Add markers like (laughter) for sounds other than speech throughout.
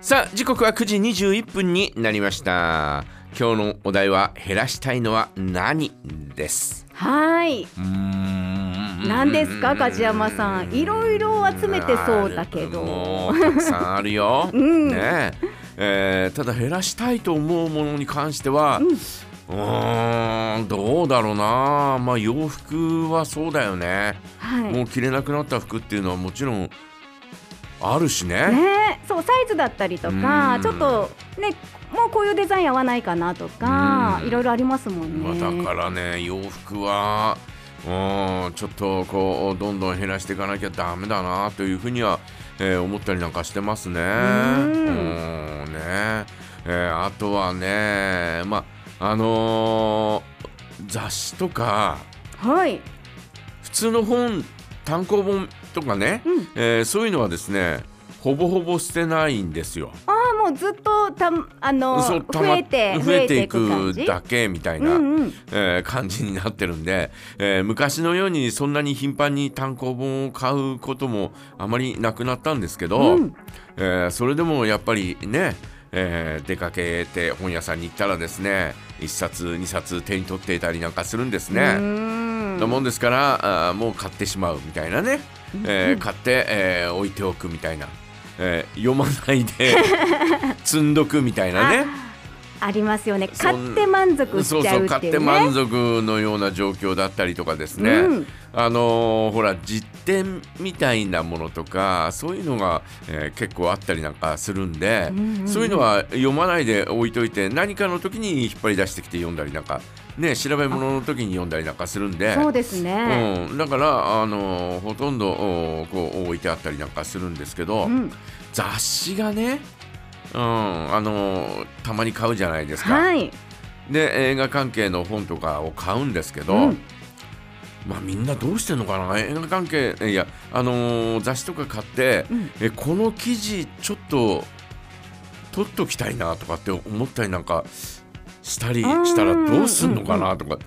さあ時刻は9時21分になりました。今日のお題は減らしたいのは何です？はい。うーん。何ですか梶山さん？いろいろ集めてそうだけど。たくさんあるよ、(laughs) うん。ねえ。えーただ減らしたいと思うものに関しては、うーんどうだろうな。まあ洋服はそうだよね、はい。もう着れなくなった服っていうのはもちろんあるしねね、そうサイズだったりとかうんちょっとねもうこういうデザイン合わないかなとかうんいろいろありますもんまあ、ね。だからね洋服はうんちょっとこうどんどん減らしていかなきゃダメだなというふうには、えー思ったりなんかしてますね。うんねえーあとはねまああのー雑誌とかはい。普通の本単行本とかね、うんえーそういうのはですねほぼほぼ捨てないんですよ。ああもうずっとたあの増えて増えていくだけみたいな、うんうん。えー感じになってるんで、えー昔のようにそんなに頻繁に単行本を買うこともあまりなくなったんですけど、うんえーそれでもやっぱりね、えー出かけて本屋さんに行ったらですね1冊2冊手に取っていたりなんかするんですうね。んなもんですからあーもう買ってしまうみたいなね、えー買って、えー置いておくみたいな、えー読まないで (laughs) 積んどくみたいなね。(laughs) ありますよね。買って満足しそうちゃそうう買って。満足のような状況だったりとかですね、うんあのーほら実店みたいなものとかそういうのが、えー結構あったりなんかするんで、うんうんうんそういうのは読まないで置いといて何かの時に引っ張り出してきて読んだりなんかね調べ物の時に読んだりなんかするんで。そうですね。うん、だから、あのーほとんどおこう置いてあったりなんかするんですけど、うん雑誌がね、うんあのーたまに買うじゃないですか。はい。で映画関係の本とかを買うんですけど、うん。まあみんなどうしてんのかな？映画関係いやあのー雑誌とか買って、うん。えこの記事ちょっと取っときたいなとかって思ったりなんかしたりしたらどうすんのかな？とか。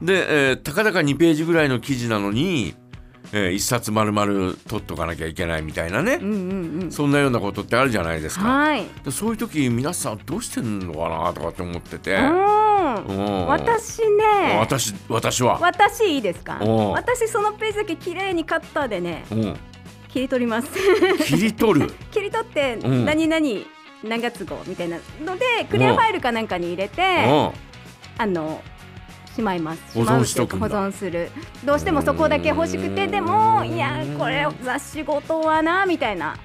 で、えーたかだか2ページぐらいの記事なのに、え1冊丸々取っとかなきゃいけないみたいなね、うんうんうん。そんなようなことってあるじゃないですか。はい。でそういう時皆さんどうしてんのかなとかって思ってて。私ね。私私は、私いいですか？私そのページだけ綺麗にカッターでねうん、切り取ります。切り取る？(laughs) 切り取ってうん。何々何月号みたいなのでクリアファイルかなんかに入れてうん。あのしまいます。保存しとく保存する。どうしてもそこだけ欲しくてでもいやこれ雑誌ごとはなみたいな。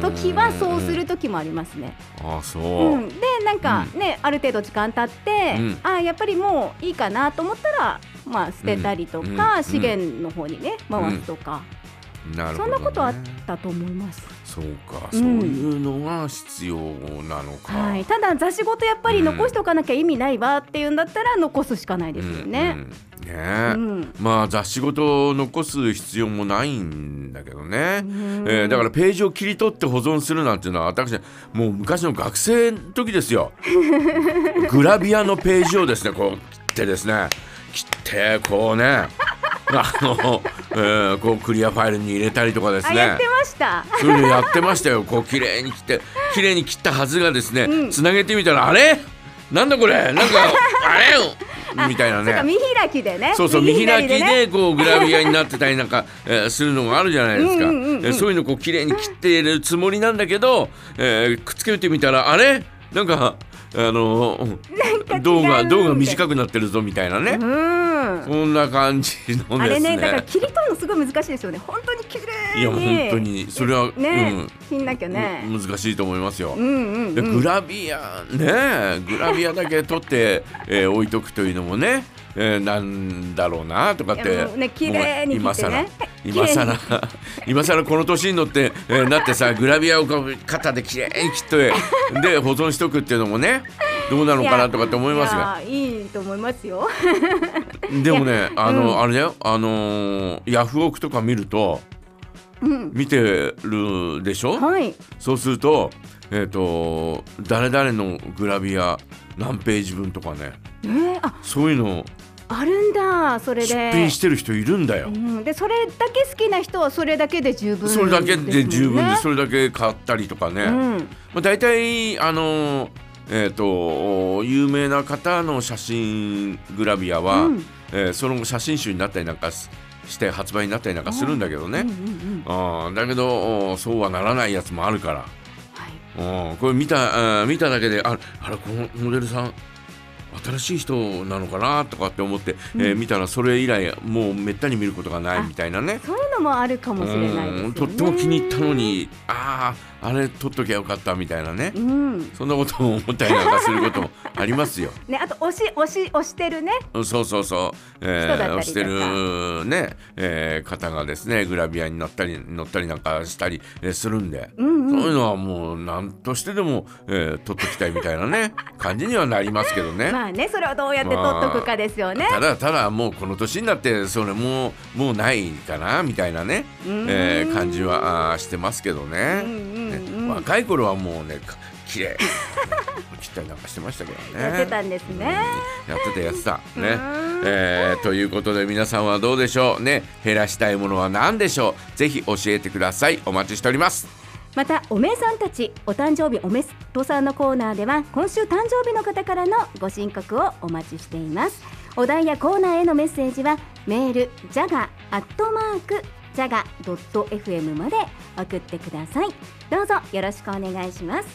時はそうする時もありますね。あそう、うん、でなんかね、ある程度時間経って、うん。あやっぱりもういいかなと思ったら、まあ、捨てたりとうん。か、うん。資源の方にね回すとか、そんなことあったと思います。そうか、うん。そういうのが必要なのか、はい、ただ雑誌ごとやっぱり残しておかなきゃ意味ないわっていうんだったら残すしかないですよね。うん。うんねうん。まあ雑誌ごと残す必要もないんだけどね、うん。えーだからページを切り取って保存するなんていうのは私もう昔の学生の時ですよ。(laughs) グラビアのページをですねこう切ってですね。切ってこうねあの、えーこうクリアファイルに入れたりとかですね。あやってました。そういうのやってましたよ。こう綺麗に切って綺麗に切ったはずがですね、うん。つなげてみたらあれ？なんだこれ？なんか (laughs) あれ？みたいなね。見開きでね。そうそう見開きでこうグラビアになってたりなんか、(laughs) えーするのがあるじゃないですか、うんうんうんうん。えーそういうのこう綺麗に切っているつもりなんだけど、えーくっつけてみたらあれ？なんかあの。動画動画短くなってるぞみたいなね、うん。そんな感じのですねあれねだから切り取るのすごい難しいですよね。本当に綺麗に。いや本当にそれは、ね、うん切んなきゃね。む難しいと思いますよ。うんうんでうん。グラビアねグラビアだけ取って、(laughs) えー置いとくというのもね、えーなんだろうなとかってね綺麗にね今更今更 (laughs) 今更この年に乗って、えーなってさグラビアを肩で綺麗に切ってで保存しとくっていうのもねどうなのかなとかって思いますがいやいいと思いますよ。でもねあの、うん。あれだよ。あのーヤフオクとか見るとうん。見てるでしょ、はい。そうすると、えっ、と、誰々のグラビア何ページ分とかね、えー、あそういうのあるんだそれで。出品してる人いるんだよ。う。ん、でそれだけ好きな人はそれだけで十分それだけで十分でそれだけ買ったりとかね、うん。まあ、大体あのえー、と有名な方の写真グラビアは、うん。えーその後写真集になったりなんかしして発売になったりなんかするんだけどね、うんうんうんだけどおそうはならないやつもあるから、はい。うんこれ見た見ただけでああれこのモデルさん新しい人なのかなとかって思って、えー見たらそれ以来もうめったに見ることがないみたいなね。そういうのもあるかもしれないですよね。うんとっても気に入ったのにあああれ撮っときゃよかったみたいなね、うん。そんなことも思ったりなんかすることもありますよ。(laughs) ね、あと押し押し押してるね。そうそうそう、え人だったりとか。押してるね、えー方がですねグラビアに乗ったり乗ったりなんかしたり、えーするんで、うんうん。そういうのはもう何としてでも、えー撮っときたいみたいなね (laughs) 感じにはなりますけどね。まあねそれをどうやって取っとくかですよね。ただただもうこの年になってそれもうもうないかなみたいなね、うん。えー感じはあーしてますけどね,、ね若い頃はもうねか綺麗。(laughs) 切ったりなんかしてましたけどね。やってたんですね。やってたやってた。うねん。えーということで皆さんはどうでしょう。ね減らしたいものは何でしょう。ぜひ教えてください。お待ちしておりますまたおめえさんたちお誕生日おめすとさんのコーナーでは今週誕生日の方からのご申告をお待ちしています。お題やコーナーへのメッセージはメールジャガアットマークジャガ .fm まで送ってください。どうぞよろしくお願いします。